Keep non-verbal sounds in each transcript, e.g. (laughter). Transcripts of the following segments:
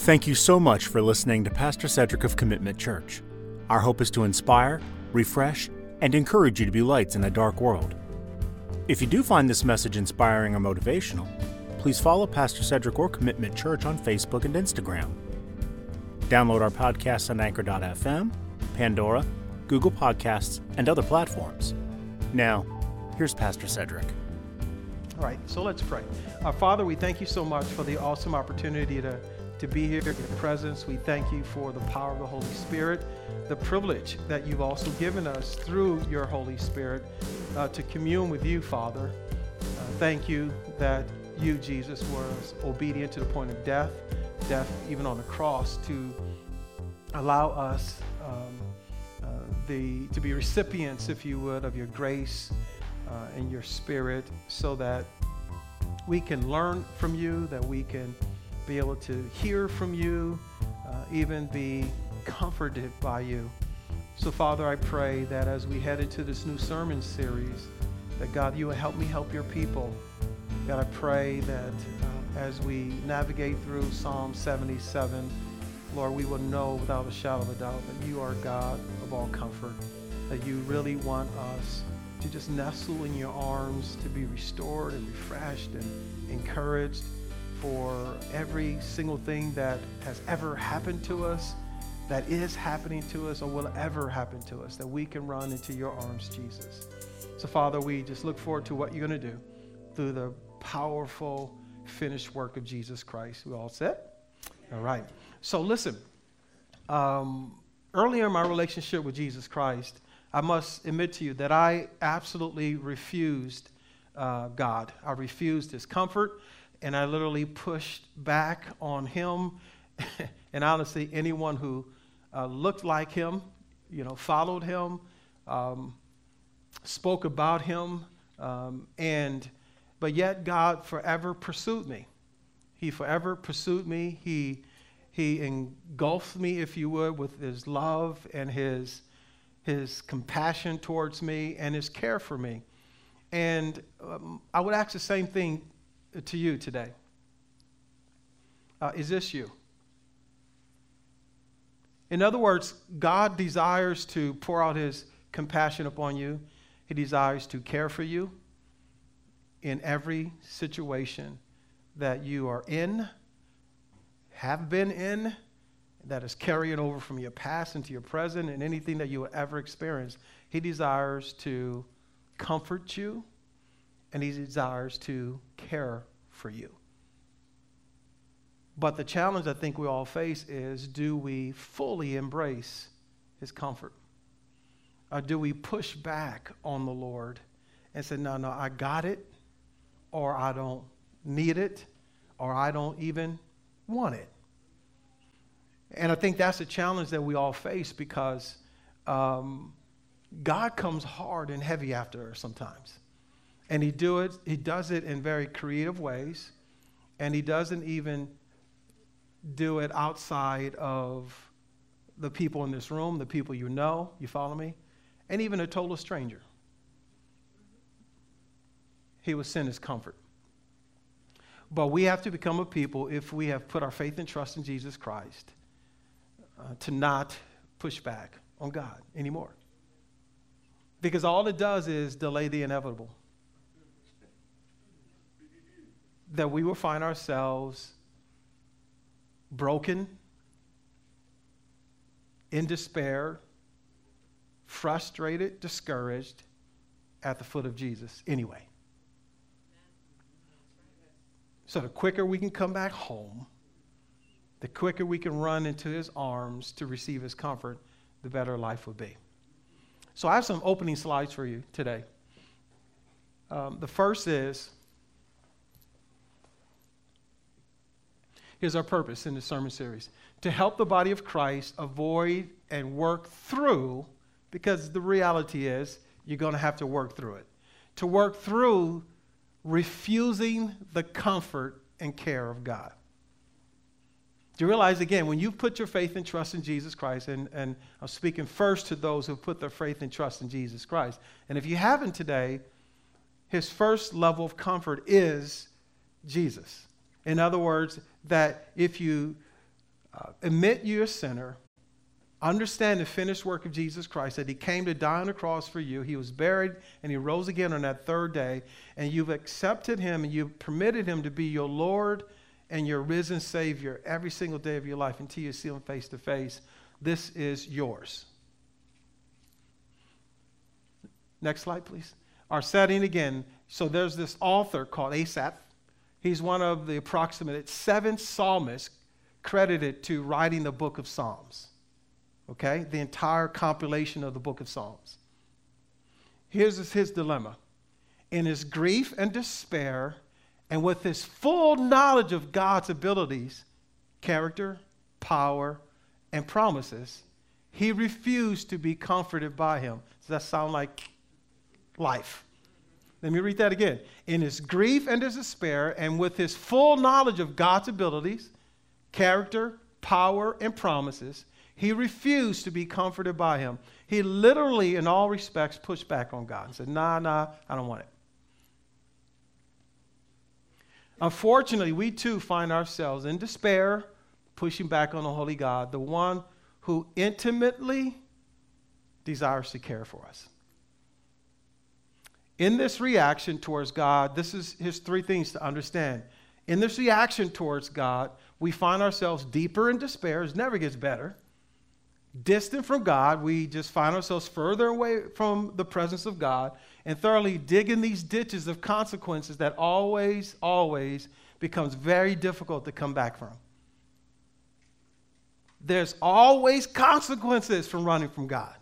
Thank you so much for listening to Pastor Cedric of Commitment Church. Our hope is to inspire, refresh, and encourage you to be lights in a dark world. If you do find this message inspiring or motivational, please follow Pastor Cedric or Commitment Church on Facebook and Instagram. Download our podcasts on Anchor.fm, Pandora, Google Podcasts, and other platforms. Now, here's Pastor Cedric. All right, so let's pray. Our Father, we thank you so much for the awesome opportunity to, to be here in your presence. We thank you for the power of the Holy Spirit, the privilege that you've also given us through your Holy Spirit uh, to commune with you, Father. Uh, thank you that you, Jesus, was obedient to the point of death, death even on the cross, to allow us um, uh, the, to be recipients, if you would, of your grace uh, and your spirit so that we can learn from you, that we can be able to hear from you, uh, even be comforted by you. So, Father, I pray that as we head into this new sermon series, that God, you will help me help your people. God, I pray that uh, as we navigate through Psalm 77, Lord, we will know without a shadow of a doubt that you are God of all comfort, that you really want us to just nestle in your arms, to be restored and refreshed and encouraged for every single thing that has ever happened to us, that is happening to us, or will ever happen to us, that we can run into your arms, Jesus. So, Father, we just look forward to what you're going to do through the powerful finished work of Jesus Christ. We all set? All right. So, listen. Um, earlier in my relationship with Jesus Christ, I must admit to you that I absolutely refused uh, God. I refused His comfort, and I literally pushed back on Him. (laughs) and honestly, anyone who uh, looked like Him, you know, followed Him, um, spoke about Him, um, and but yet God forever pursued me. He forever pursued me. He he engulfed me, if you would, with His love and His his compassion towards me, and his care for me. And um, I would ask the same thing to you today. Uh, is this you? In other words, God desires to pour out his compassion upon you. He desires to care for you in every situation that you are in, have been in, that is carrying over from your past into your present and anything that you will ever experience. He desires to comfort you and he desires to care for you. But the challenge I think we all face is do we fully embrace his comfort? Or do we push back on the Lord and say, no, no, I got it, or I don't need it, or I don't even want it? And I think that's a challenge that we all face because um, God comes hard and heavy after us sometimes. And he, do it, he does it in very creative ways. And he doesn't even do it outside of the people in this room, the people you know, you follow me? And even a total stranger. He will send his comfort. But we have to become a people, if we have put our faith and trust in Jesus Christ, uh, to not push back on God anymore. Because all it does is delay the inevitable. That we will find ourselves broken, in despair, frustrated, discouraged at the foot of Jesus anyway. So the quicker we can come back home, the quicker we can run into his arms to receive his comfort, the better life will be. So I have some opening slides for you today. Um, the first is here's our purpose in this sermon series to help the body of Christ avoid and work through, because the reality is you're going to have to work through it, to work through refusing the comfort and care of God. Do you realize again, when you put your faith and trust in Jesus Christ, and, and I'm speaking first to those who put their faith and trust in Jesus Christ, and if you haven't today, his first level of comfort is Jesus. In other words, that if you uh, admit you're a sinner, understand the finished work of Jesus Christ, that He came to die on the cross for you, He was buried, and He rose again on that third day, and you've accepted Him and you've permitted Him to be your Lord and your risen Savior every single day of your life until you see Him face to face, this is yours. Next slide, please. Our setting again. So there's this author called Asaph. He's one of the approximate seven psalmists credited to writing the book of Psalms. Okay? The entire compilation of the book of Psalms. Here's his dilemma. In his grief and despair, and with his full knowledge of God's abilities, character, power, and promises, he refused to be comforted by him. Does that sound like life? Let me read that again. In his grief and his despair, and with his full knowledge of God's abilities, character, power, and promises, he refused to be comforted by him. He literally, in all respects, pushed back on God and said, Nah, nah, I don't want it. Unfortunately, we too find ourselves in despair, pushing back on the Holy God, the one who intimately desires to care for us. In this reaction towards God, this is his three things to understand. In this reaction towards God, we find ourselves deeper in despair. It never gets better. Distant from God, we just find ourselves further away from the presence of God and thoroughly digging these ditches of consequences that always, always becomes very difficult to come back from. There's always consequences from running from God.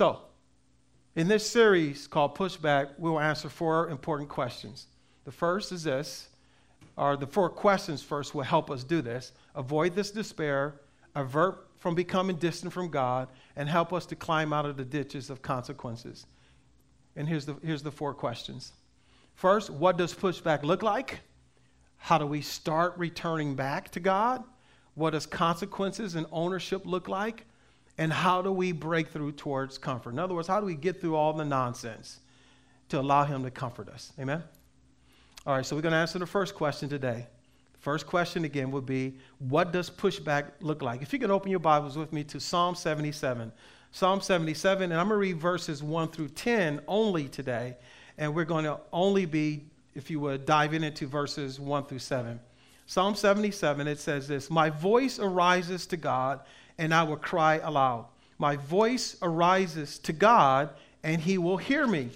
So, in this series called Pushback, we will answer four important questions. The first is this, or the four questions first will help us do this avoid this despair, avert from becoming distant from God, and help us to climb out of the ditches of consequences. And here's the, here's the four questions. First, what does pushback look like? How do we start returning back to God? What does consequences and ownership look like? And how do we break through towards comfort? In other words, how do we get through all the nonsense to allow Him to comfort us? Amen? All right, so we're going to answer the first question today. First question again would be what does pushback look like? If you can open your Bibles with me to Psalm 77. Psalm 77, and I'm going to read verses 1 through 10 only today, and we're going to only be, if you would, diving into verses 1 through 7. Psalm 77, it says this My voice arises to God, and I will cry aloud. My voice arises to God, and he will hear me.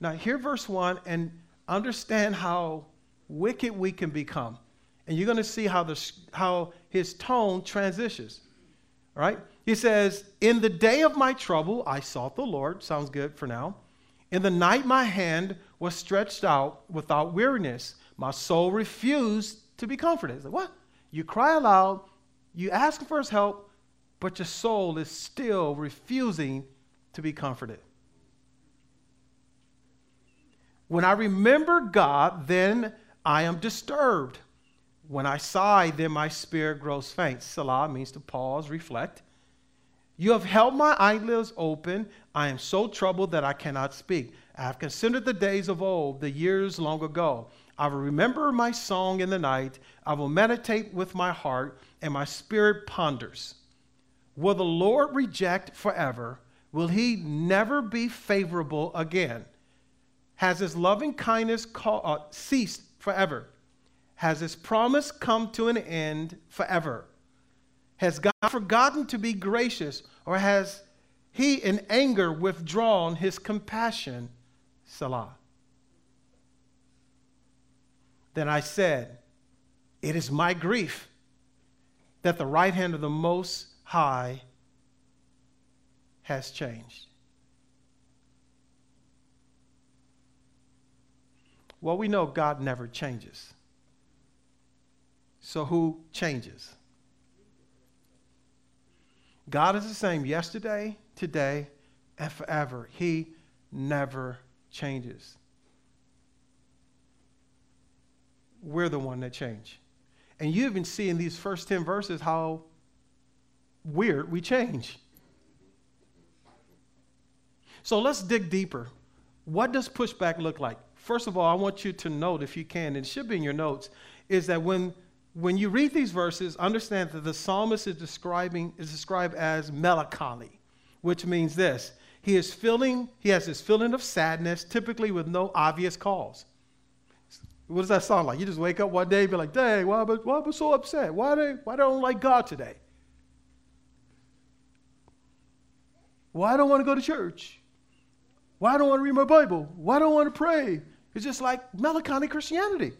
Now, hear verse 1 and understand how wicked we can become. And you're going to see how, the, how his tone transitions. All right? He says, In the day of my trouble, I sought the Lord. Sounds good for now. In the night, my hand was stretched out without weariness. My soul refused to be comforted. Like, what? You cry aloud, you ask for his help, but your soul is still refusing to be comforted. When I remember God, then I am disturbed. When I sigh, then my spirit grows faint. Selah means to pause, reflect. You have held my eyelids open. I am so troubled that I cannot speak. I have considered the days of old, the years long ago. I will remember my song in the night. I will meditate with my heart, and my spirit ponders. Will the Lord reject forever? Will he never be favorable again? Has his loving kindness call, uh, ceased forever? Has his promise come to an end forever? Has God forgotten to be gracious, or has he in anger withdrawn his compassion? Selah. Then I said, It is my grief that the right hand of the Most High has changed. Well, we know God never changes. So who changes? God is the same yesterday, today, and forever. He never changes. We're the one that change. And you've been seeing these first 10 verses how weird we change. So let's dig deeper. What does pushback look like? first of all, I want you to note, if you can, and it should be in your notes, is that when when you read these verses, understand that the psalmist is describing is described as melancholy, which means this. He is feeling, he has this feeling of sadness, typically with no obvious cause. What does that sound like? You just wake up one day and be like, dang, why am I, why am I so upset? Why, why don't I like God today? Why don't want to go to church? Why I don't want to read my Bible? Why don't want to pray? It's just like melancholy Christianity.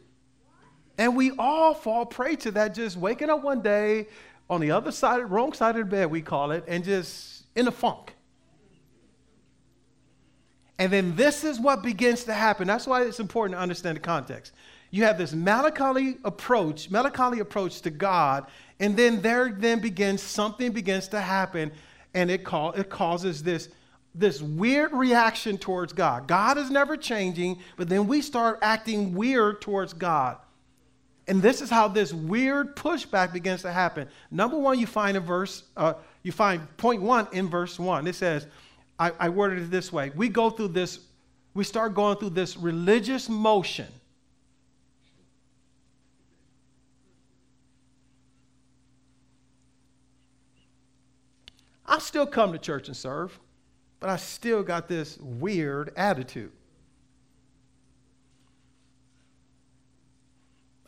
And we all fall prey to that, just waking up one day on the other side, wrong side of the bed, we call it, and just in a funk. And then this is what begins to happen. That's why it's important to understand the context. You have this melancholy approach, melancholy approach to God, and then there then begins something begins to happen, and it call, it causes this this weird reaction towards God. God is never changing, but then we start acting weird towards God. And this is how this weird pushback begins to happen. Number one, you find a verse, uh, you find point one in verse one. It says, I, I worded it this way. We go through this, we start going through this religious motion. I still come to church and serve, but I still got this weird attitude.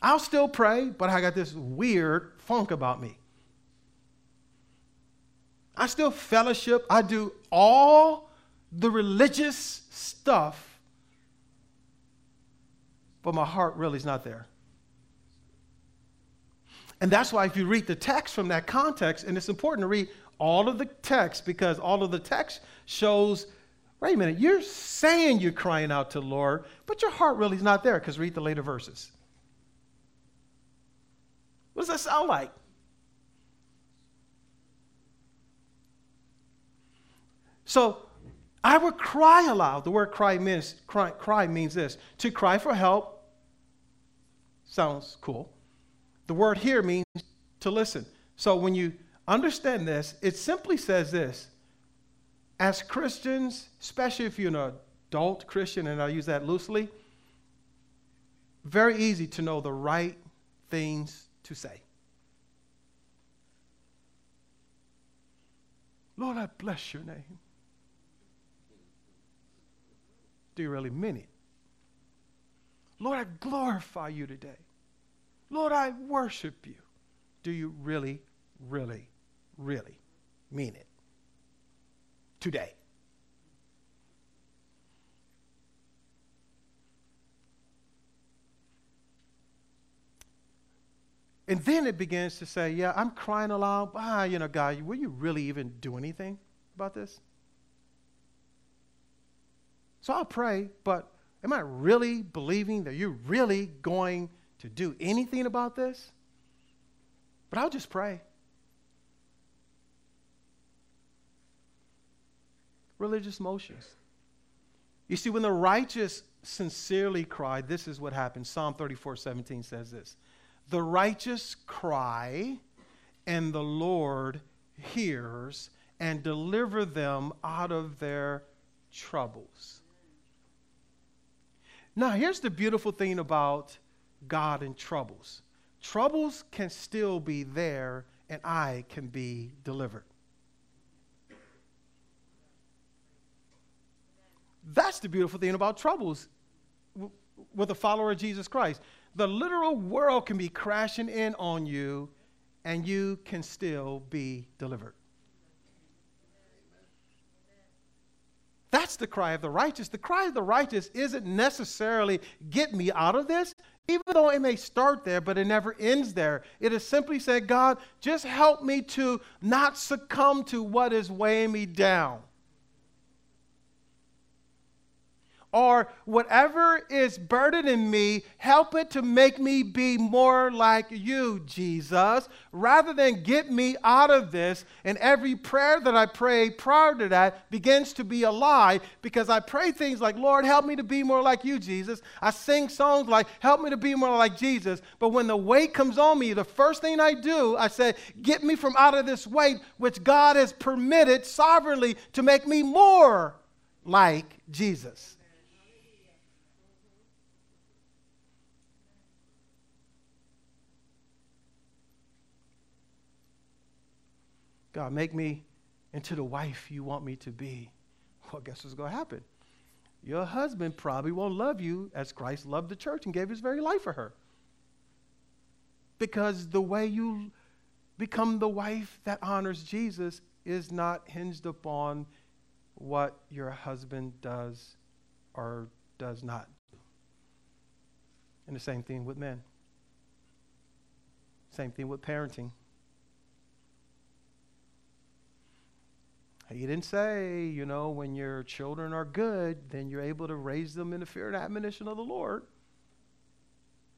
I'll still pray, but I got this weird funk about me. I still fellowship. I do all the religious stuff, but my heart really is not there. And that's why if you read the text from that context, and it's important to read all of the text because all of the text shows wait a minute, you're saying you're crying out to the Lord, but your heart really is not there because read the later verses. What does that sound like? So I would cry aloud. The word cry means cry, cry means this. To cry for help sounds cool. The word here means to listen. So when you understand this, it simply says this. As Christians, especially if you're an adult Christian, and I use that loosely, very easy to know the right things to say. Lord, I bless your name. Do you really mean it? Lord, I glorify you today. Lord, I worship you. Do you really, really, really mean it? Today. And then it begins to say, yeah, I'm crying aloud. Ah, you know, God, will you really even do anything about this? So I'll pray, but am I really believing that you're really going to do anything about this? But I'll just pray. Religious motions. You see, when the righteous sincerely cry, this is what happens. Psalm 34 17 says this the righteous cry, and the Lord hears and deliver them out of their troubles. Now, here's the beautiful thing about God and troubles troubles can still be there, and I can be delivered. That's the beautiful thing about troubles with a follower of Jesus Christ the literal world can be crashing in on you and you can still be delivered. That's the cry of the righteous. The cry of the righteous isn't necessarily get me out of this, even though it may start there, but it never ends there. It is simply said, God, just help me to not succumb to what is weighing me down. Or whatever is burdening me, help it to make me be more like you, Jesus, rather than get me out of this. And every prayer that I pray prior to that begins to be a lie because I pray things like, Lord, help me to be more like you, Jesus. I sing songs like, help me to be more like Jesus. But when the weight comes on me, the first thing I do, I say, get me from out of this weight, which God has permitted sovereignly to make me more like Jesus. God, make me into the wife you want me to be. Well, guess what's going to happen? Your husband probably won't love you as Christ loved the church and gave his very life for her. Because the way you become the wife that honors Jesus is not hinged upon what your husband does or does not do. And the same thing with men. Same thing with parenting. He didn't say, you know, when your children are good, then you're able to raise them in the fear and admonition of the Lord.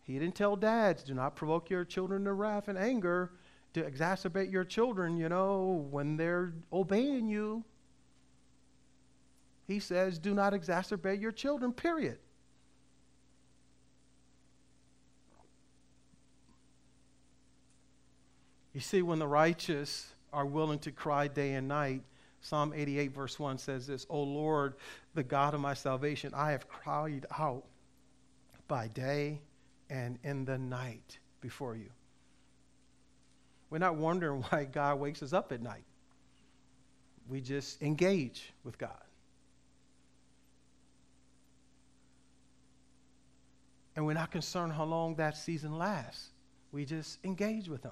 He didn't tell dads, do not provoke your children to wrath and anger, to exacerbate your children, you know, when they're obeying you. He says, do not exacerbate your children, period. You see, when the righteous are willing to cry day and night, Psalm 88, verse 1 says this O Lord, the God of my salvation, I have cried out by day and in the night before you. We're not wondering (laughs) why God wakes us up at night. We just engage with God. And we're not concerned how long that season lasts. We just engage with Him.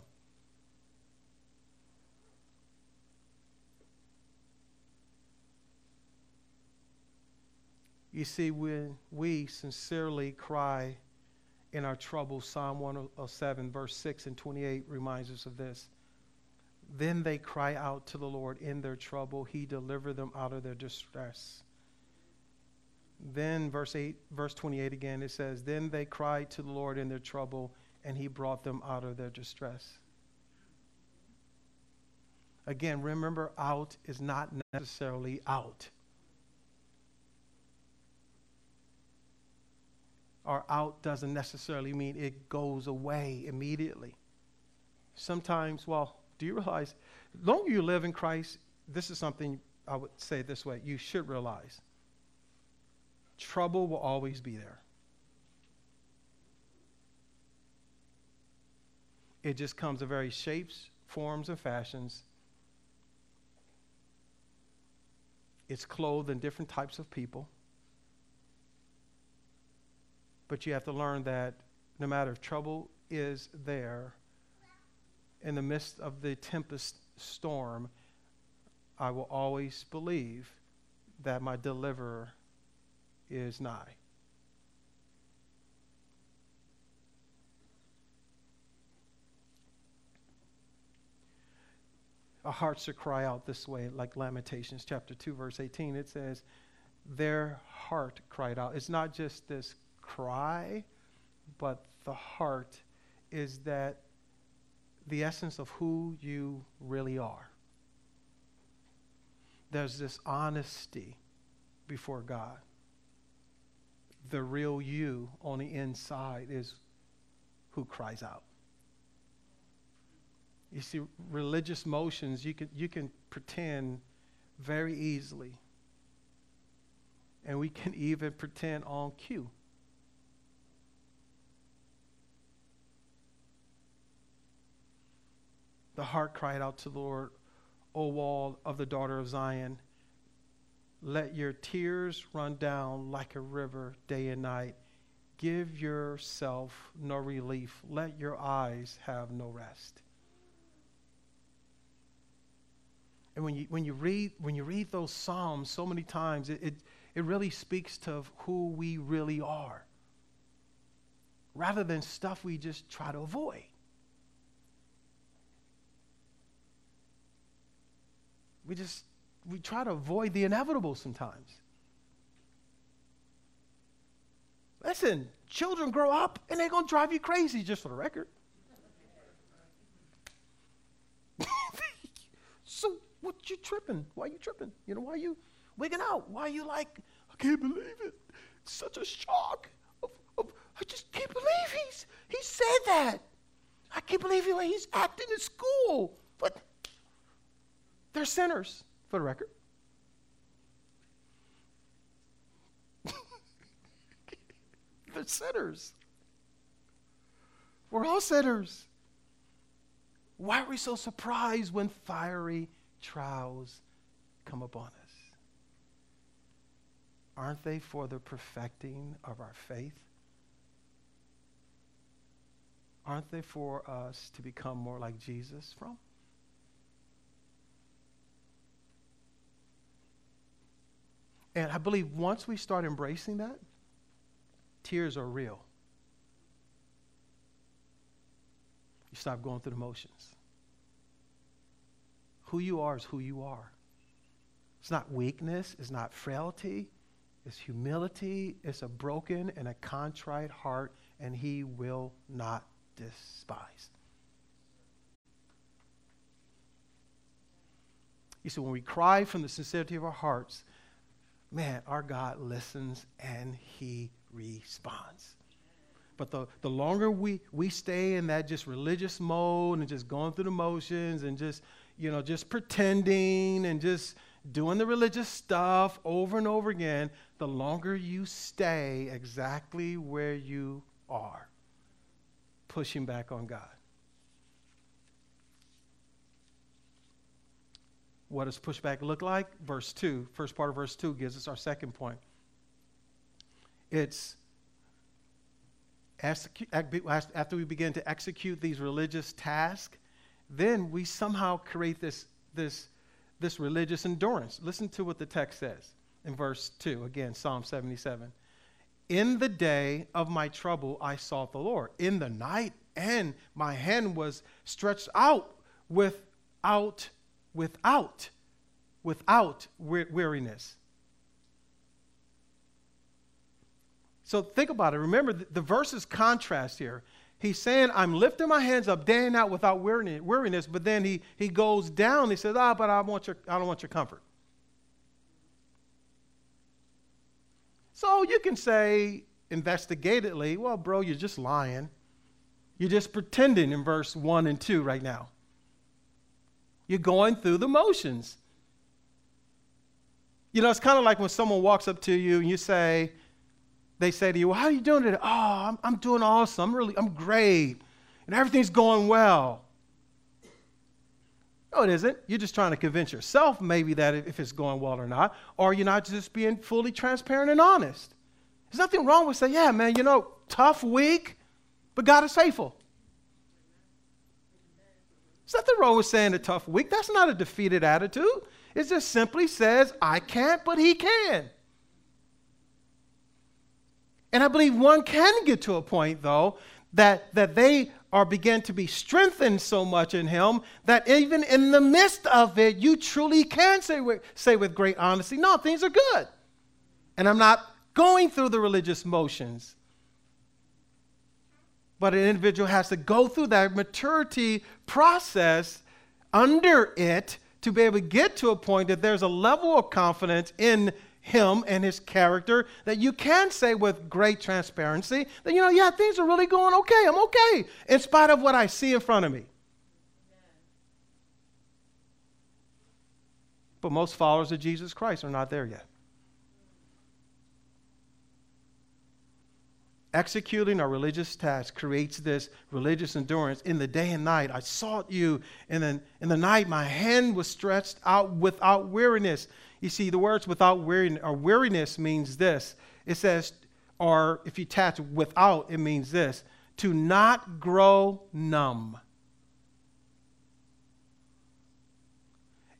You see, when we sincerely cry in our trouble, Psalm 107, verse 6 and 28 reminds us of this. Then they cry out to the Lord in their trouble. He delivered them out of their distress. Then, verse 8, verse 28 again, it says, Then they cried to the Lord in their trouble, and he brought them out of their distress. Again, remember, out is not necessarily out. Or out doesn't necessarily mean it goes away immediately. Sometimes, well, do you realize, the longer you live in Christ, this is something I would say this way you should realize trouble will always be there. It just comes in various shapes, forms, and fashions. It's clothed in different types of people. But you have to learn that no matter if trouble is there, in the midst of the tempest storm, I will always believe that my deliverer is nigh. Our hearts should cry out this way, like Lamentations chapter 2, verse 18. It says, Their heart cried out. It's not just this cry, but the heart is that the essence of who you really are. There's this honesty before God. The real you on the inside is who cries out. You see, religious motions, you can, you can pretend very easily. And we can even pretend on cue. The heart cried out to the Lord, O wall of the daughter of Zion, let your tears run down like a river day and night. Give yourself no relief. Let your eyes have no rest. And when you, when you, read, when you read those Psalms so many times, it, it, it really speaks to who we really are rather than stuff we just try to avoid. We just we try to avoid the inevitable sometimes. Listen, children grow up and they're going to drive you crazy, just for the record. (laughs) so, what you tripping? Why you tripping? You know, why you wigging out? Why you like, I can't believe it. It's such a shock. Of, of, I just can't believe he's, he said that. I can't believe the way he's acting in school. But they're sinners, for the record. (laughs) They're sinners. We're all sinners. Why are we so surprised when fiery trials come upon us? Aren't they for the perfecting of our faith? Aren't they for us to become more like Jesus from? And I believe once we start embracing that, tears are real. You stop going through the motions. Who you are is who you are. It's not weakness, it's not frailty, it's humility, it's a broken and a contrite heart, and He will not despise. You see, when we cry from the sincerity of our hearts, man, our God listens and He responds. But the, the longer we, we stay in that just religious mode and just going through the motions and just, you know, just pretending and just doing the religious stuff over and over again, the longer you stay exactly where you are, pushing back on God. What does pushback look like? Verse 2, first part of verse 2 gives us our second point. It's after we begin to execute these religious tasks, then we somehow create this, this, this religious endurance. Listen to what the text says in verse 2, again, Psalm 77. In the day of my trouble, I sought the Lord. In the night, and my hand was stretched out without, without, without weariness. So think about it. Remember, the, the verses contrast here. He's saying, I'm lifting my hands up day and out without weariness, but then he, he goes down. He says, Ah, but I, want your, I don't want your comfort. So you can say investigatedly, well, bro, you're just lying. You're just pretending in verse 1 and 2 right now. You're going through the motions. You know, it's kind of like when someone walks up to you and you say, they say to you, well, how are you doing today? Oh, I'm, I'm doing awesome. I'm really, I'm great. And everything's going well. No, it isn't. You're just trying to convince yourself maybe that if it's going well or not, or you're not just being fully transparent and honest. There's nothing wrong with saying, yeah, man, you know, tough week, but God is faithful. There's nothing wrong with saying a tough week. That's not a defeated attitude. It just simply says, I can't, but He can. And I believe one can get to a point, though, that, that they are begin to be strengthened so much in him that even in the midst of it, you truly can say with, say with great honesty, no, things are good. And I'm not going through the religious motions. But an individual has to go through that maturity process under it to be able to get to a point that there's a level of confidence in him and his character that you can say with great transparency that, you know, yeah, things are really going okay. I'm okay in spite of what I see in front of me. But most followers of Jesus Christ are not there yet. Executing our religious task creates this religious endurance. In the day and night, I sought you. And then in the night, my hand was stretched out without weariness. You see, the words without weariness, or weariness means this. It says, or if you attach without, it means this to not grow numb.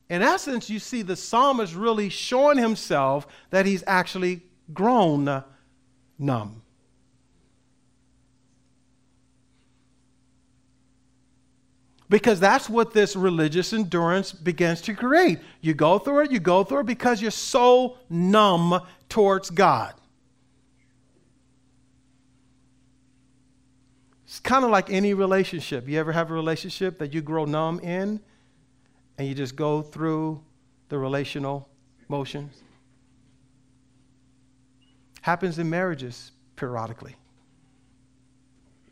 In essence, you see the psalmist really showing himself that he's actually grown numb. Because that's what this religious endurance begins to create. You go through it, you go through it because you're so numb towards God. It's kind of like any relationship. You ever have a relationship that you grow numb in and you just go through the relational motions? Happens in marriages periodically,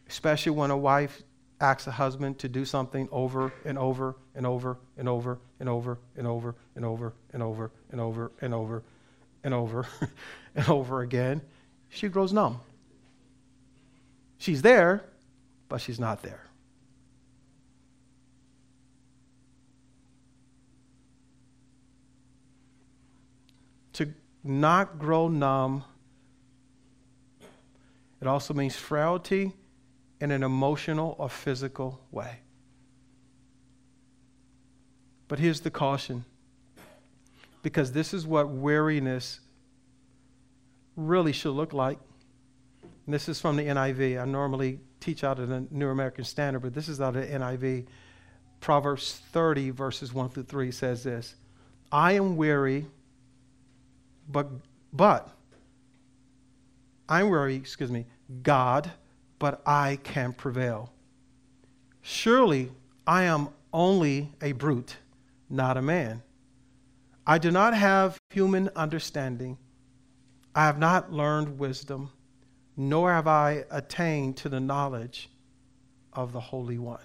especially when a wife acts a husband to do something over and over and over and over and over and over and over and over and over and over and over and over again, she grows numb. She's there, but she's not there. To not grow numb, it also means frailty in an emotional or physical way. But here's the caution because this is what weariness really should look like. And this is from the NIV. I normally teach out of the New American Standard, but this is out of the NIV. Proverbs 30, verses 1 through 3 says this I am weary, but, but, I'm weary, excuse me, God, but I can prevail. Surely I am only a brute, not a man. I do not have human understanding. I have not learned wisdom, nor have I attained to the knowledge of the Holy One.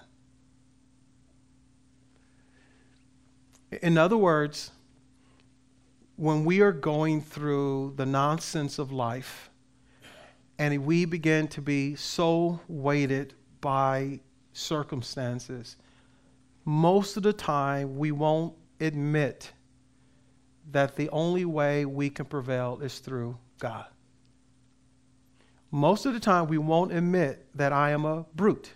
In other words, when we are going through the nonsense of life and we begin to be so weighted by circumstances, most of the time we won't admit that the only way we can prevail is through God. Most of the time we won't admit that I am a brute.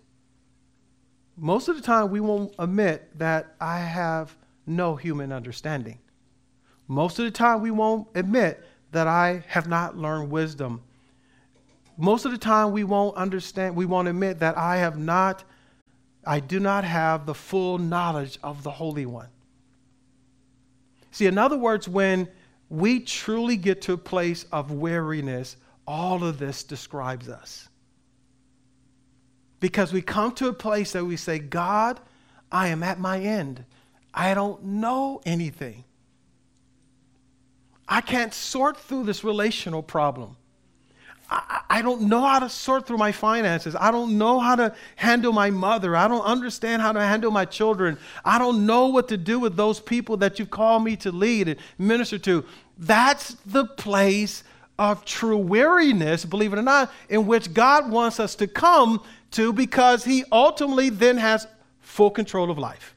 Most of the time we won't admit that I have no human understanding. Most of the time, we won't admit that I have not learned wisdom. Most of the time, we won't understand, we won't admit that I have not, I do not have the full knowledge of the Holy One. See, in other words, when we truly get to a place of weariness, all of this describes us. Because we come to a place that we say, God, I am at my end. I don't know anything. I can't sort through this relational problem. I, don't know how to sort through my finances. I don't know how to handle my mother. I don't understand how to handle my children. I don't know what to do with those people that you've called me to lead and minister to. That's the place of true weariness, believe it or not, in which God wants us to come to because He ultimately then has full control of life.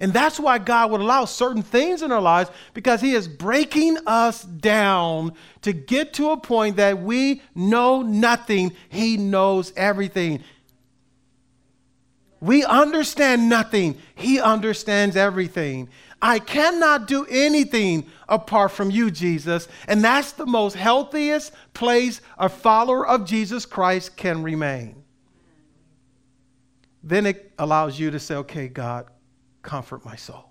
And that's why God would allow certain things in our lives because He is breaking us down to get to a point that we know nothing, He knows everything. We understand nothing, He understands everything. I cannot do anything apart from you, Jesus. And that's the most healthiest place a follower of Jesus Christ can remain. Then it allows you to say, okay, God, comfort my soul.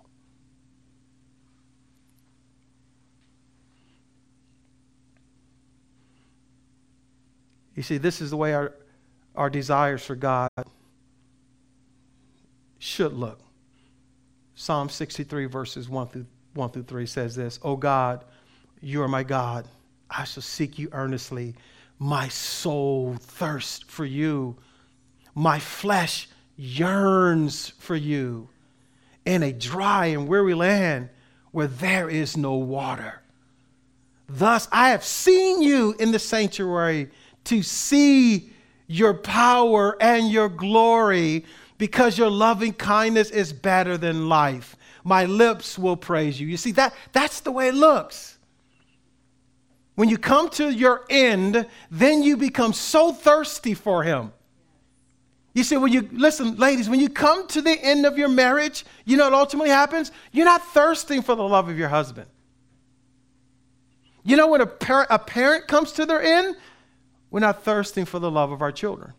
You see, this is the way our, our desires for God should look. Psalm 63, verses 1 through, 1 through 3 says this O God, you are my God. I shall seek you earnestly. My soul thirsts for you. My flesh yearns for you in a dry and weary land where there is no water. Thus, I have seen you in the sanctuary to see your power and your glory because your loving kindness is better than life. My lips will praise you. You see, that, that's the way it looks. When you come to your end, then you become so thirsty for Him you see, when you listen, ladies, when you come to the end of your marriage, you know what ultimately happens? You're not thirsting for the love of your husband. You know, when a, par- a parent comes to their end, we're not thirsting for the love of our children.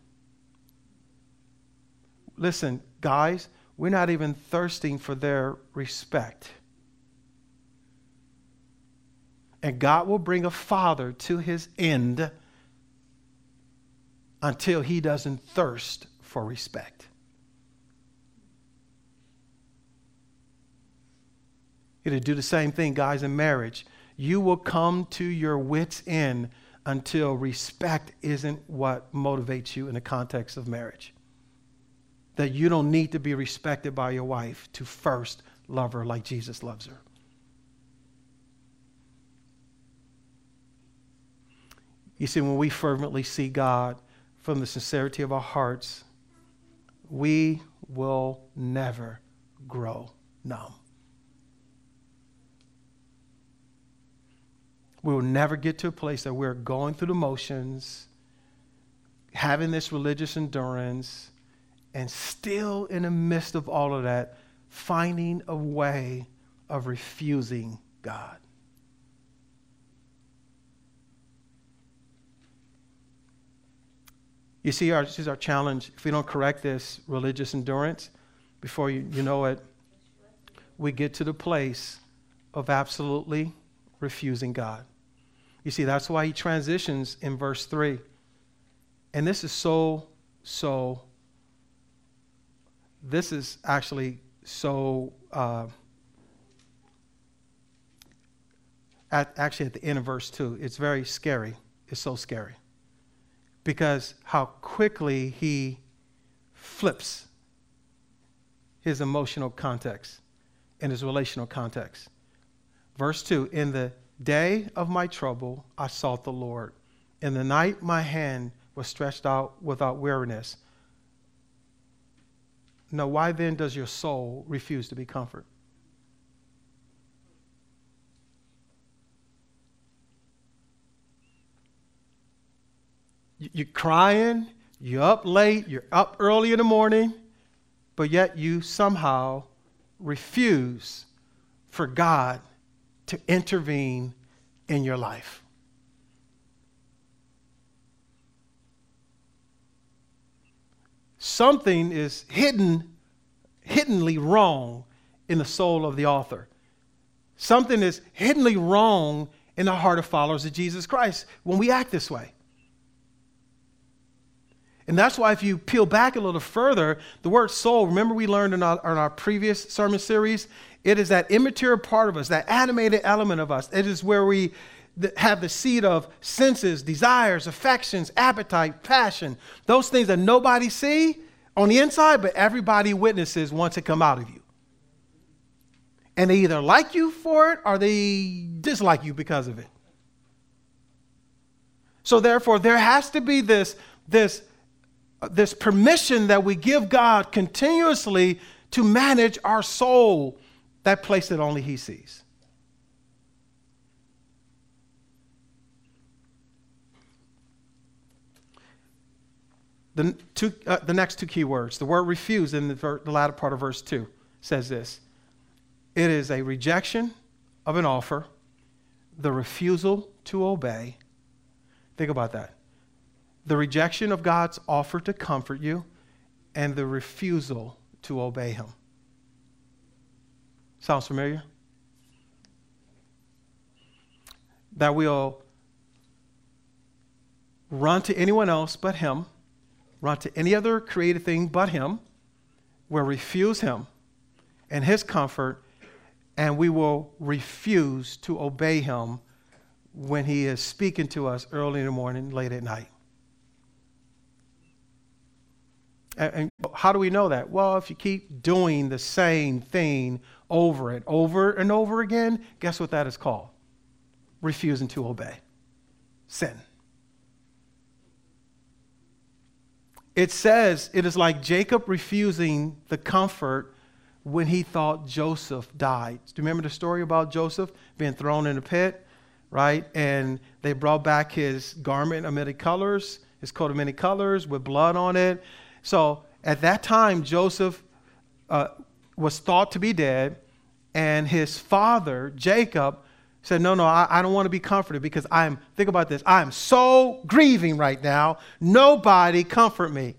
Listen, guys, we're not even thirsting for their respect. And God will bring a father to his end until he doesn't thirst for respect. To do the same thing, guys, in marriage. You will come to your wits' end until respect isn't what motivates you in the context of marriage. That you don't need to be respected by your wife to first love her like Jesus loves her. You see, when we fervently see God from the sincerity of our hearts, we will never grow numb. We will never get to a place that we're going through the motions, having this religious endurance, and still in the midst of all of that, finding a way of refusing God. You see, our, this is our challenge. If we don't correct this religious endurance, before you, you know it, we get to the place of absolutely refusing God. You see, that's why he transitions in verse 3. And this is so, so, this is actually so, uh, at, actually at the end of verse 2. It's very scary. It's so scary. Because how quickly he flips his emotional context and his relational context. Verse 2 In the day of my trouble, I sought the Lord. In the night, my hand was stretched out without weariness. Now, why then does your soul refuse to be comforted? You're crying, you're up late, you're up early in the morning, but yet you somehow refuse for God to intervene in your life. Something is hidden, hiddenly wrong in the soul of the author. Something is hiddenly wrong in the heart of followers of Jesus Christ when we act this way. And that's why, if you peel back a little further, the word soul, remember we learned in our, in our previous sermon series, it is that immaterial part of us, that animated element of us. It is where we have the seed of senses, desires, affections, appetite, passion, those things that nobody see on the inside, but everybody witnesses once it come out of you. And they either like you for it or they dislike you because of it. So therefore, there has to be this, this this permission that we give God continuously to manage our soul, that place that only He sees. The, two, uh, the next two key words, the word refuse in the, ver- the latter part of verse 2 says this it is a rejection of an offer, the refusal to obey. Think about that the rejection of God's offer to comfort you, and the refusal to obey Him. Sounds familiar? That we'll run to anyone else but Him, run to any other created thing but Him, we'll refuse Him and His comfort, and we will refuse to obey Him when He is speaking to us early in the morning, late at night. And how do we know that? Well, if you keep doing the same thing over and over and over again, guess what that is called? Refusing to obey. Sin. It says it is like Jacob refusing the comfort when he thought Joseph died. Do you remember the story about Joseph being thrown in a pit, right? And they brought back his garment of many colors, his coat of many colors with blood on it. So at that time, Joseph uh, was thought to be dead, and his father, Jacob, said, No, no, I, I don't want to be comforted because I am, think about this, I am so grieving right now. Nobody comfort me.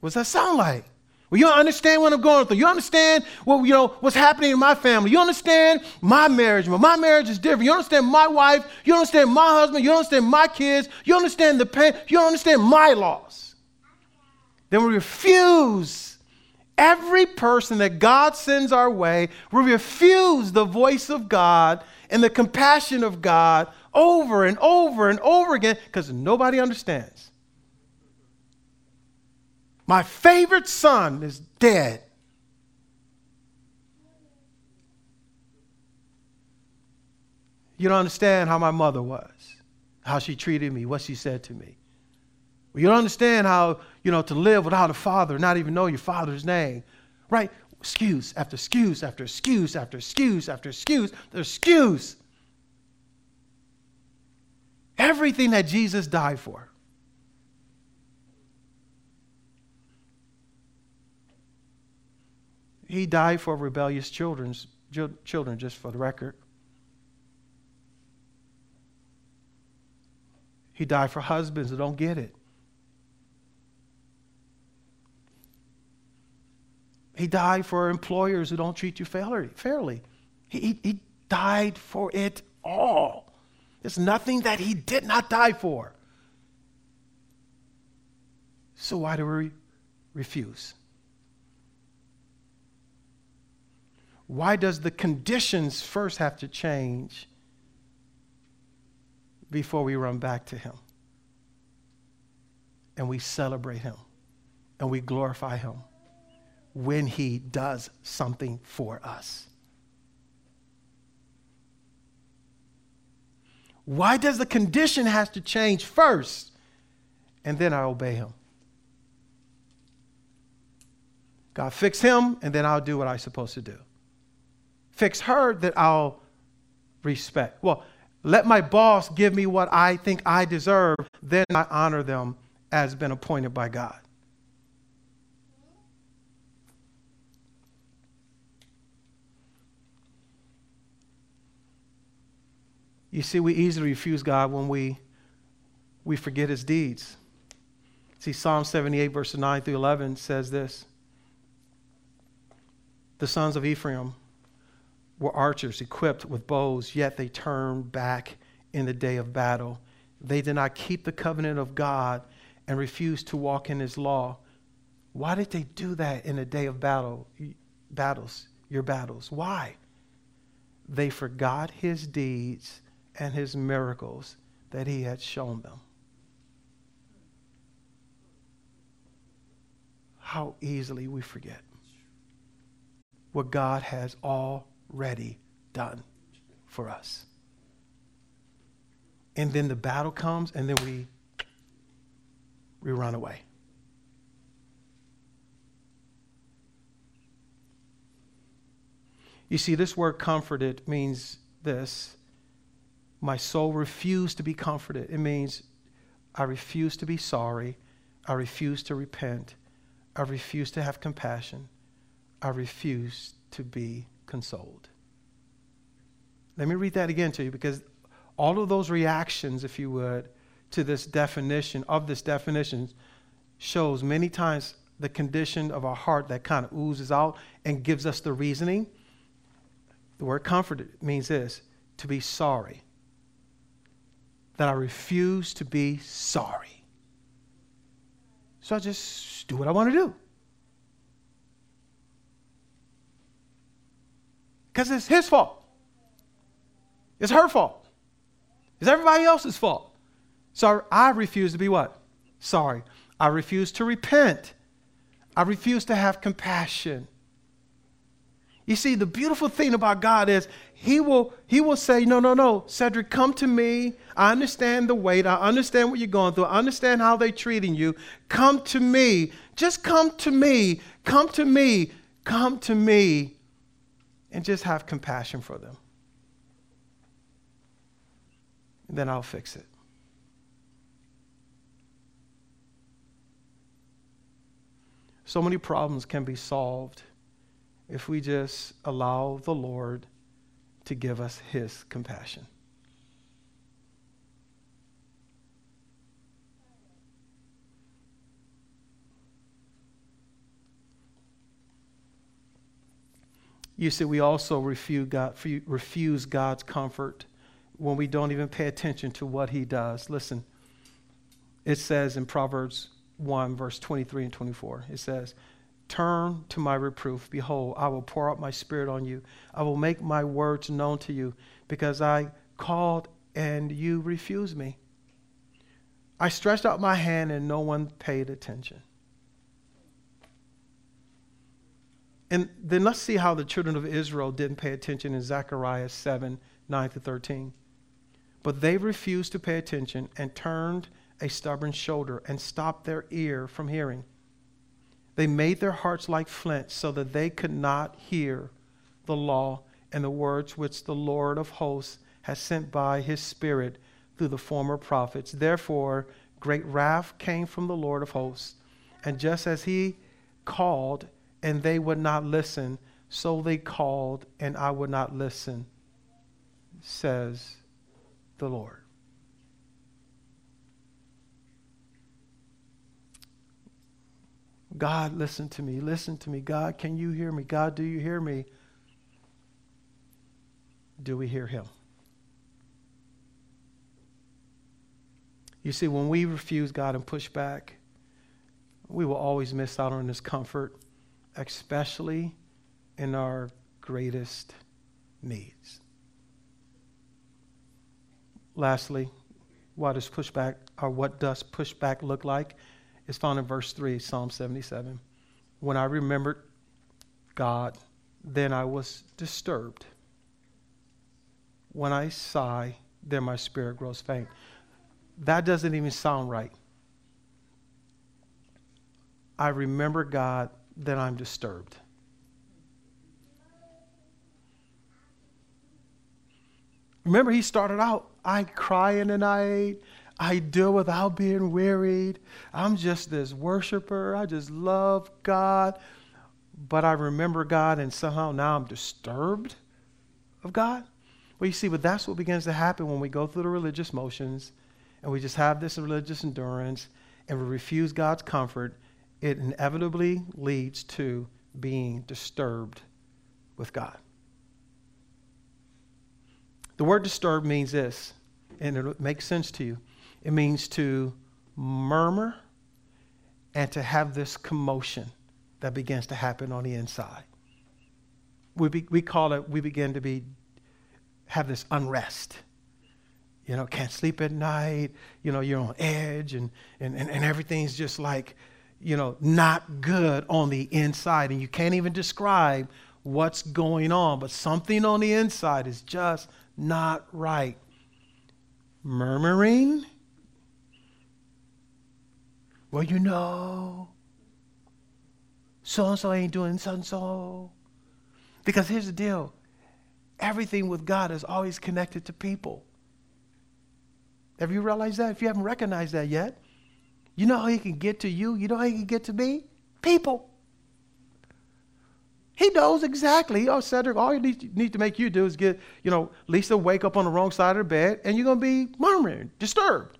What's that sound like? Well, you don't understand what I'm going through. You understand what you know what's happening in my family. You understand my marriage. My marriage is different. You understand my wife. You understand my husband. You understand my kids. You understand the pain. You understand my loss then we refuse every person that God sends our way. We refuse the voice of God and the compassion of God over and over and over again because nobody understands. My favorite son is dead. You don't understand how my mother was, how she treated me, what she said to me. You don't understand how, you know, to live without a father, not even know your father's name, right? Excuse after excuse after excuse after excuse after excuse. There's excuse. everything that Jesus died for. He died for rebellious children's, children, just for the record. He died for husbands who don't get it. He died for employers who don't treat you fairly. He, he died for it all. There's nothing that he did not die for. So why do we refuse? Why does the conditions first have to change before we run back to him? And we celebrate him and we glorify him when he does something for us. Why does the condition have to change first and then I obey him? God, fix him and then I'll do what I'm supposed to do. Fix her that I'll respect. Well, let my boss give me what I think I deserve, then I honor them as been appointed by God. You see, we easily refuse God when we, we forget his deeds. See, Psalm 78, verses 9 through 11 says this The sons of Ephraim were archers equipped with bows, yet they turned back in the day of battle. They did not keep the covenant of God and refused to walk in his law. Why did they do that in the day of battle? Battles, your battles. Why? They forgot his deeds and his miracles that he had shown them. How easily we forget what God has already done for us. And then the battle comes, and then we, we run away. You see, this word comforted means this my soul refused to be comforted. It means I refuse to be sorry. I refuse to repent. I refuse to have compassion. I refuse to be consoled. Let me read that again to you because all of those reactions, if you would, to this definition, of this definition, shows many times the condition of our heart that kind of oozes out and gives us the reasoning. The word comforted means this to be sorry that I refuse to be sorry. So I just do what I want to do. Because it's his fault. It's her fault. It's everybody else's fault. So I refuse to be what? Sorry. I refuse to repent. I refuse to have compassion. You see, the beautiful thing about God is he will, he will say, No, no, no, Cedric, come to me. I understand the weight. I understand what you're going through. I understand how they're treating you. Come to me. Just come to me. Come to me. Come to me. And just have compassion for them. And then I'll fix it. So many problems can be solved if we just allow the Lord to give us his compassion. You see, we also refuse, God, refuse God's comfort when we don't even pay attention to what He does. Listen, it says in Proverbs 1, verse 23 and 24, it says, Turn to my reproof. Behold, I will pour out my spirit on you. I will make my words known to you because I called and you refused me. I stretched out my hand and no one paid attention. And then let's see how the children of Israel didn't pay attention in Zechariah 7 9 to 13. But they refused to pay attention and turned a stubborn shoulder and stopped their ear from hearing. They made their hearts like flint so that they could not hear the law and the words which the Lord of hosts has sent by his Spirit through the former prophets. Therefore, great wrath came from the Lord of hosts. And just as he called, and they would not listen, so they called, and I would not listen, says the Lord. God, listen to me. Listen to me. God, can you hear me? God, do you hear me? Do we hear him? You see, when we refuse God and push back, we will always miss out on his comfort, especially in our greatest needs. Lastly, what does pushback or what does pushback look like? Is found in verse 3, Psalm 77. When I remembered God, then I was disturbed. When I sigh, then my spirit grows faint. That doesn't even sound right. I remember God, then I'm disturbed. Remember, he started out, I cry in the night, I do without being wearied. I'm just this worshiper. I just love God. But I remember God, and somehow now I'm disturbed of God. Well, you see, but that's what begins to happen when we go through the religious motions and we just have this religious endurance and we refuse God's comfort. It inevitably leads to being disturbed with God. The word disturbed means this, and it makes sense to you. It means to murmur and to have this commotion that begins to happen on the inside. We, be, we call it, we begin to be, have this unrest. You know, can't sleep at night. You know, you're on edge and, and, and, and everything's just like, you know, not good on the inside. And you can't even describe what's going on, but something on the inside is just not right. Murmuring well, you know, so and so ain't doing so and so. Because here's the deal everything with God is always connected to people. Have you realized that? If you haven't recognized that yet, you know how he can get to you? You know how he can get to me? People. He knows exactly. Oh, Cedric, all you need, need to make you do is get, you know, Lisa wake up on the wrong side of the bed and you're going to be murmuring, disturbed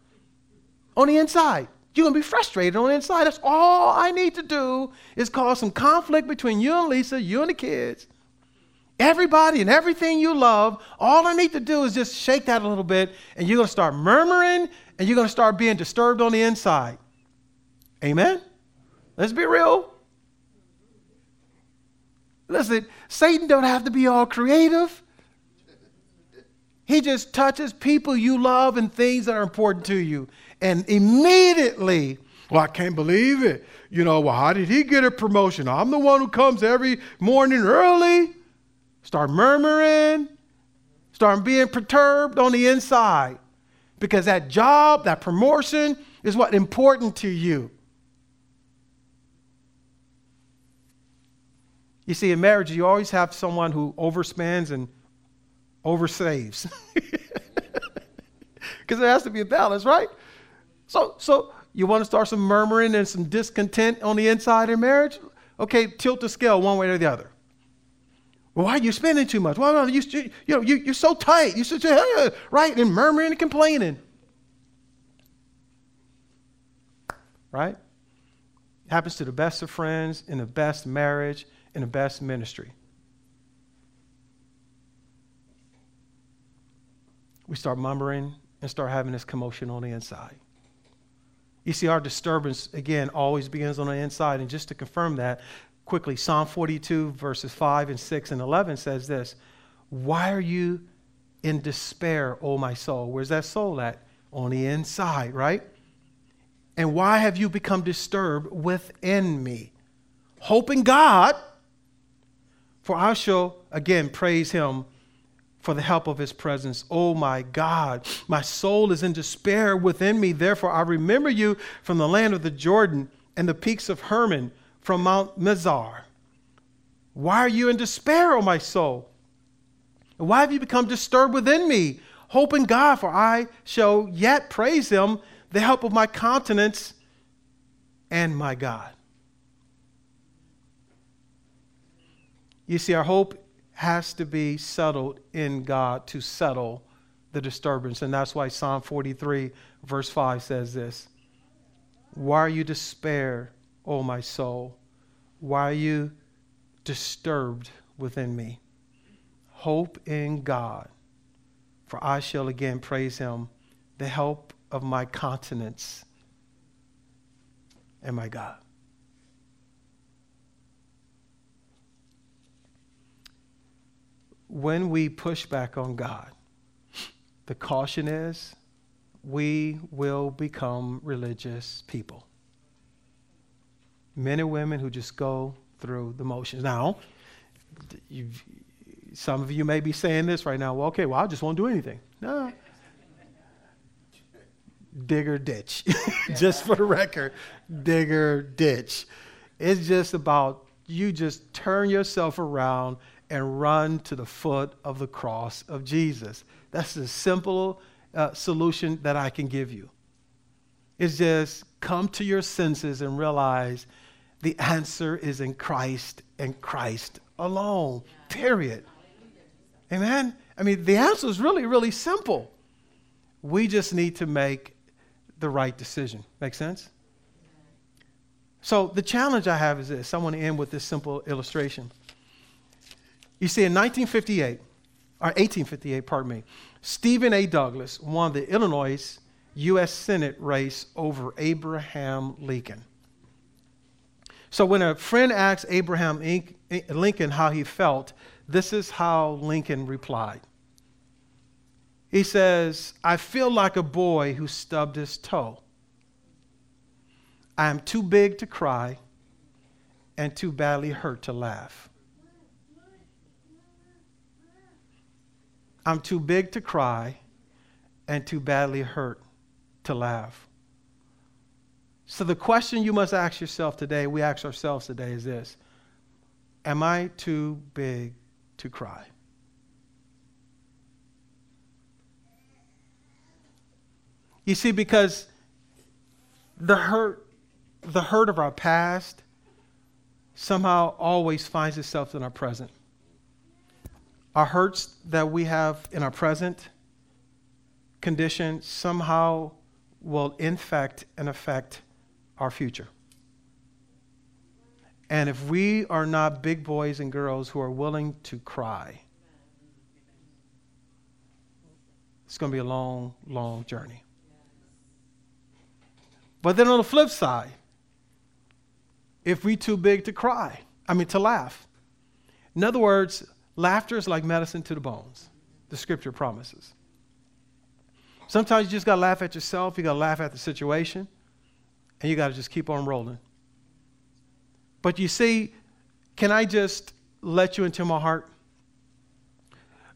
on the inside. You're going to be frustrated on the inside. That's all I need to do is cause some conflict between you and Lisa, you and the kids. Everybody and everything you love, all I need to do is just shake that a little bit, and you're going to start murmuring and you're going to start being disturbed on the inside. Amen? Let's be real. Listen, Satan don't have to be all creative. He just touches people you love and things that are important to you. And immediately, well, I can't believe it. You know, well, how did he get a promotion? I'm the one who comes every morning early. Start murmuring, start being perturbed on the inside. Because that job, that promotion is what important to you. You see, in marriage, you always have someone who overspends and oversaves. (laughs) Because there has to be a balance, right? So, so you want to start some murmuring and some discontent on the inside in marriage? Okay, tilt the scale one way or the other. Well, why are you spending too much? Why are you, you know, you, you're so tight. You're such (laughs) a, right? And murmuring and complaining. Right? Happens to the best of friends, in the best marriage, in the best ministry. We start murmuring and start having this commotion on the inside. You see, our disturbance, again, always begins on the inside. And just to confirm that, quickly, Psalm 42, verses 5 and 6 and 11 says this Why are you in despair, O my soul? Where's that soul at? On the inside, right? And why have you become disturbed within me? Hoping God, for I shall again praise him for the help of his presence. Oh my God, my soul is in despair within me. Therefore, I remember you from the land of the Jordan and the peaks of Hermon, from Mount Mizar. Why are you in despair, O oh my soul? Why have you become disturbed within me? Hope in God, for I shall yet praise him, the help of my countenance and my God. You see, our hope has to be settled in God to settle the disturbance. And that's why Psalm 43, verse 5 says this Why are you despair, O my soul? Why are you disturbed within me? Hope in God, for I shall again praise him, the help of my countenance and my God. When we push back on God, the caution is we will become religious people. Men and women who just go through the motions. Now, some of you may be saying this right now. Well, okay, well, I just won't do anything. No. Digger ditch. (laughs) just for the record, digger ditch. It's just about you just turn yourself around and run to the foot of the cross of Jesus. That's the simple uh, solution that I can give you. It's just come to your senses and realize the answer is in Christ and Christ alone, period. Amen? I mean, the answer is really, really simple. We just need to make the right decision. Make sense? So, the challenge I have is this I want to end with this simple illustration. You see, in 1958, or 1858, pardon me, Stephen A. Douglas won the Illinois U.S. Senate race over Abraham Lincoln. So when a friend asked Abraham Lincoln how he felt, this is how Lincoln replied. He says, I feel like a boy who stubbed his toe. I am too big to cry and too badly hurt to laugh. I'm too big to cry and too badly hurt to laugh. So, the question you must ask yourself today, we ask ourselves today, is this Am I too big to cry? You see, because the hurt, the hurt of our past somehow always finds itself in our present. Our hurts that we have in our present condition somehow will infect and affect our future. And if we are not big boys and girls who are willing to cry, it's going to be a long, long journey. But then on the flip side, if we too big to cry, I mean to laugh. In other words, Laughter is like medicine to the bones, the scripture promises. Sometimes you just got to laugh at yourself, you got to laugh at the situation, and you got to just keep on rolling. But you see, can I just let you into my heart?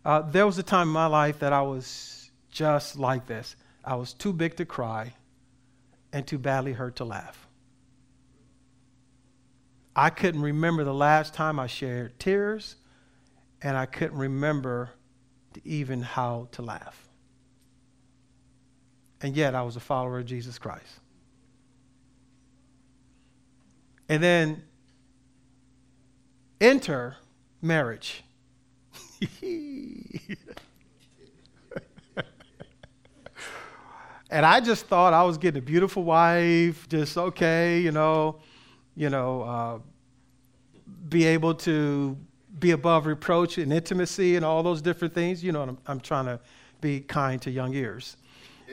Uh, there was a time in my life that I was just like this. I was too big to cry and too badly hurt to laugh. I couldn't remember the last time I shared tears and I couldn't remember even how to laugh. And yet I was a follower of Jesus Christ. And then enter marriage. (laughs) and I just thought I was getting a beautiful wife, just okay, you know, you know, uh, be able to be above reproach and intimacy and all those different things. You know, I'm, I'm trying to be kind to young ears.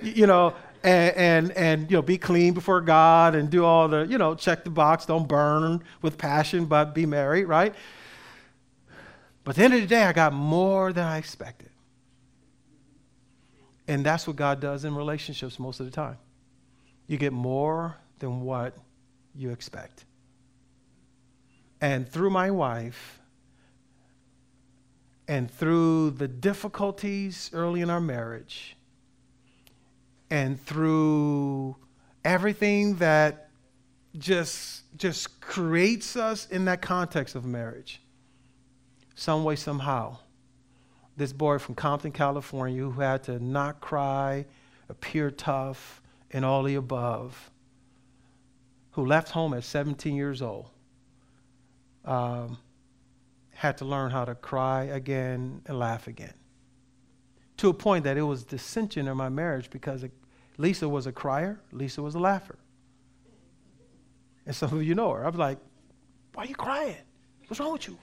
You know, and, and, and, you know, be clean before God and do all the, you know, check the box, don't burn with passion, but be married, right? But at the end of the day, I got more than I expected. And that's what God does in relationships most of the time. You get more than what you expect. And through my wife, and through the difficulties early in our marriage, and through everything that just just creates us in that context of marriage some way somehow this boy from Compton, California, who had to not cry, appear tough, and all the above, who left home at 17 years old, um, had to learn how to cry again and laugh again. To a point that it was dissension in my marriage because Lisa was a crier, Lisa was a laugher. And some of you know her. I was like, why are you crying? What's wrong with you?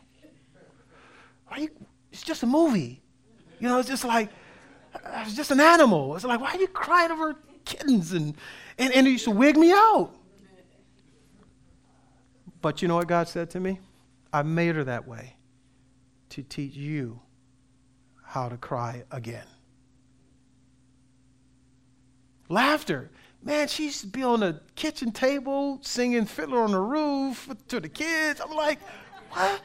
Why are you? It's just a movie. You know, it's just like, it's just an animal. It's like, why are you crying over kittens? And, and, and it used to wig me out. But you know what God said to me? I made her that way to teach you how to cry again. Laughter. Man, she used to be on the kitchen table singing Fiddler on the Roof to the kids. I'm like, what?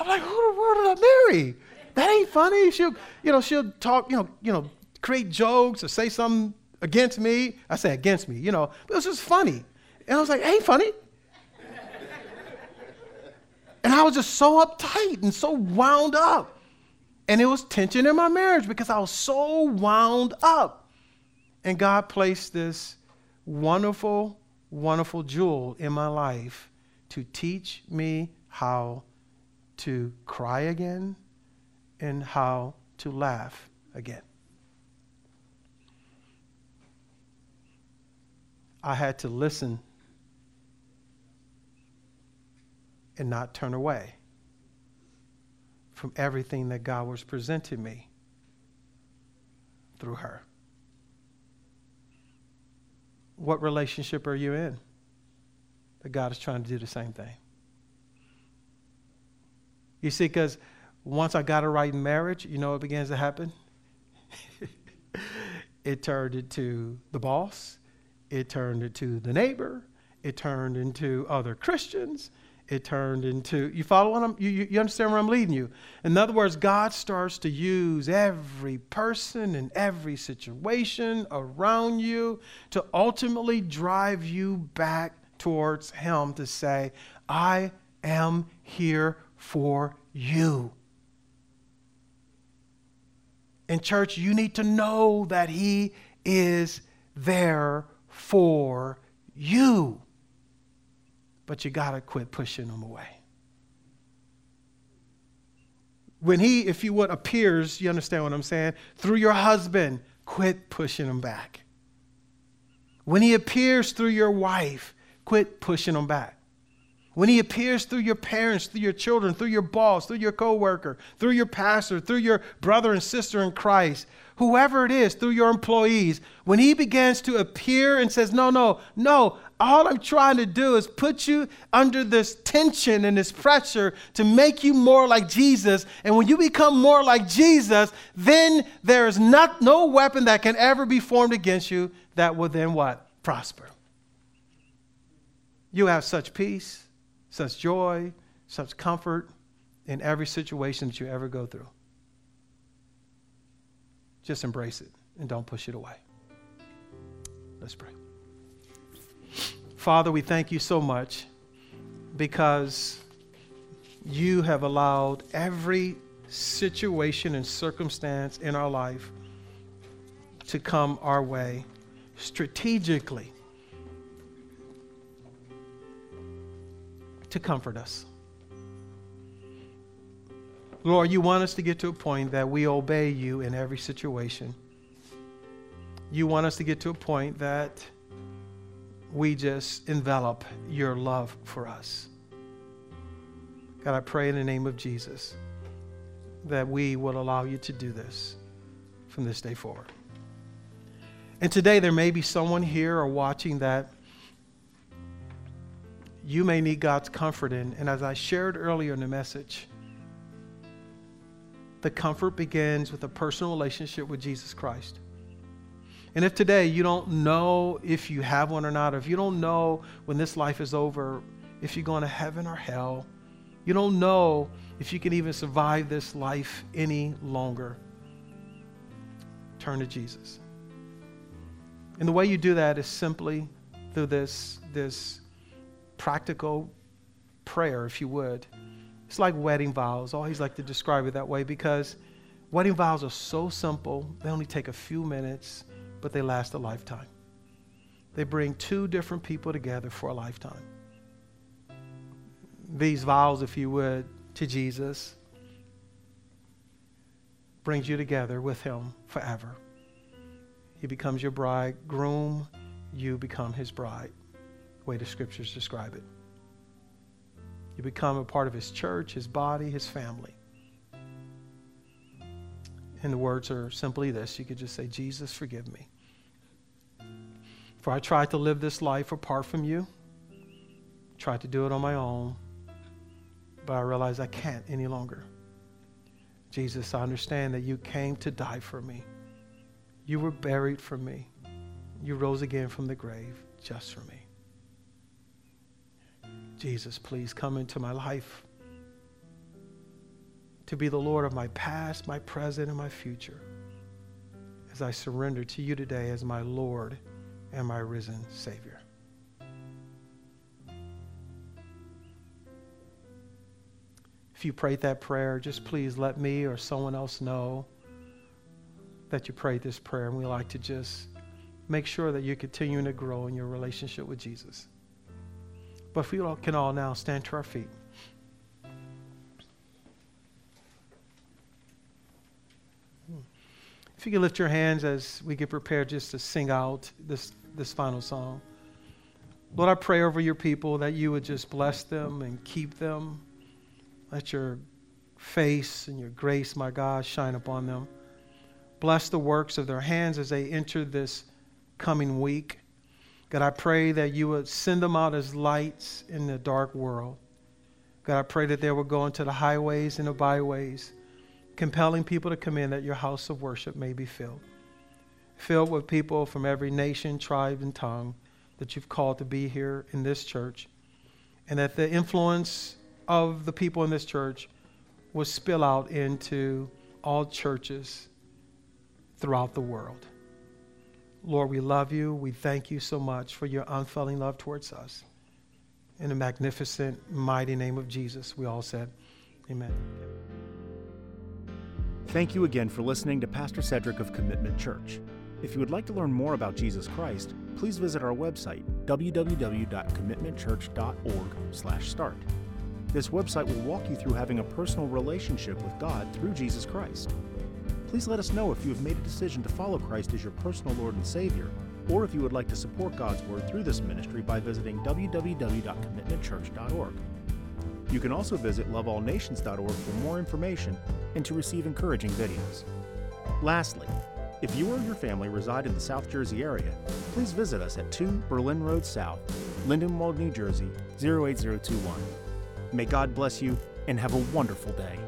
I'm like, who the world did I marry? That ain't funny. She'll, you know, she'll talk, you know, you know, create jokes or say something against me. I say against me, you know, but it was just funny. And I was like, ain't funny. And I was just so uptight and so wound up. And it was tension in my marriage because I was so wound up. And God placed this wonderful, wonderful jewel in my life to teach me how to cry again and how to laugh again. I had to listen and not turn away from everything that God was presenting me through her. What relationship are you in? That God is trying to do the same thing. You see, because once I got it right in marriage, you know what begins to happen? (laughs) it turned into the boss, it turned into the neighbor, it turned into other Christians, it turned into you follow what I'm you, you understand where I'm leading you. In other words, God starts to use every person and every situation around you to ultimately drive you back towards him to say, I am here for you. In church, you need to know that he is there for you but you got to quit pushing them away. When he, if you would, appears, you understand what I'm saying, through your husband, quit pushing him back. When he appears through your wife, quit pushing him back. When he appears through your parents, through your children, through your boss, through your coworker, through your pastor, through your brother and sister in Christ, whoever it is, through your employees, when he begins to appear and says, No, no, no, all I'm trying to do is put you under this tension and this pressure to make you more like Jesus. And when you become more like Jesus, then there is not, no weapon that can ever be formed against you that will then what? Prosper. You have such peace, such joy, such comfort in every situation that you ever go through. Just embrace it and don't push it away. Let's pray. Father, we thank you so much because you have allowed every situation and circumstance in our life to come our way strategically to comfort us. Lord, you want us to get to a point that we obey you in every situation. You want us to get to a point that we just envelop your love for us. God, I pray in the name of Jesus that we will allow you to do this from this day forward. And today, there may be someone here or watching that you may need God's comfort in. And as I shared earlier in the message, the comfort begins with a personal relationship with Jesus Christ. And if today you don't know if you have one or not, if you don't know when this life is over, if you're going to heaven or hell, you don't know if you can even survive this life any longer, turn to Jesus. And the way you do that is simply through this, this practical prayer, if you would. It's like wedding vows. I always like to describe it that way because Wedding vows are so simple, they only take a few minutes, but they last a lifetime. They bring two different people together for a lifetime. These vows, if you would, to Jesus brings you together with him forever. He becomes your bridegroom, you become his bride, way the scriptures describe it. You become a part of his church, his body, his family. And the words are simply this you could just say, Jesus, forgive me. For I tried to live this life apart from you, tried to do it on my own, but I realize I can't any longer. Jesus, I understand that you came to die for me. You were buried for me. You rose again from the grave just for me. Jesus, please come into my life to be the Lord of my past, my present, and my future as I surrender to you today as my Lord and my risen Savior. If you prayed that prayer, just please let me or someone else know that you prayed this prayer. And we like to just make sure that you're continuing to grow in your relationship with Jesus. But if we can all now stand to our feet. If you can lift your hands as we get prepared just to sing out this, this final song. Lord, I pray over your people that you would just bless them and keep them. Let your face and your grace, my God, shine upon them. Bless the works of their hands as they enter this coming week. God, I pray that you would send them out as lights in the dark world. God, I pray that they will go into the highways and the byways compelling people to come in that your house of worship may be filled. Filled with people from every nation, tribe, and tongue that you've called to be here in this church. And that the influence of the people in this church will spill out into all churches throughout the world. Lord, we love you. We thank you so much for your unfailing love towards us. In the magnificent, mighty name of Jesus, we all said, Amen. Thank you again for listening to Pastor Cedric of Commitment Church. If you would like to learn more about Jesus Christ, please visit our website, www.commitmentchurch.org/start. This website will walk you through having a personal relationship with God through Jesus Christ. Please let us know if you have made a decision to follow Christ as your personal Lord and Savior, or if you would like to support God's Word through this ministry by visiting www.commitmentchurch.org. You can also visit loveallnations.org for more information and to receive encouraging videos. Lastly, if you or your family reside in the South Jersey area, please visit us at 2 Berlin Road South, Lindenwold, New Jersey 08021. May God bless you and have a wonderful day.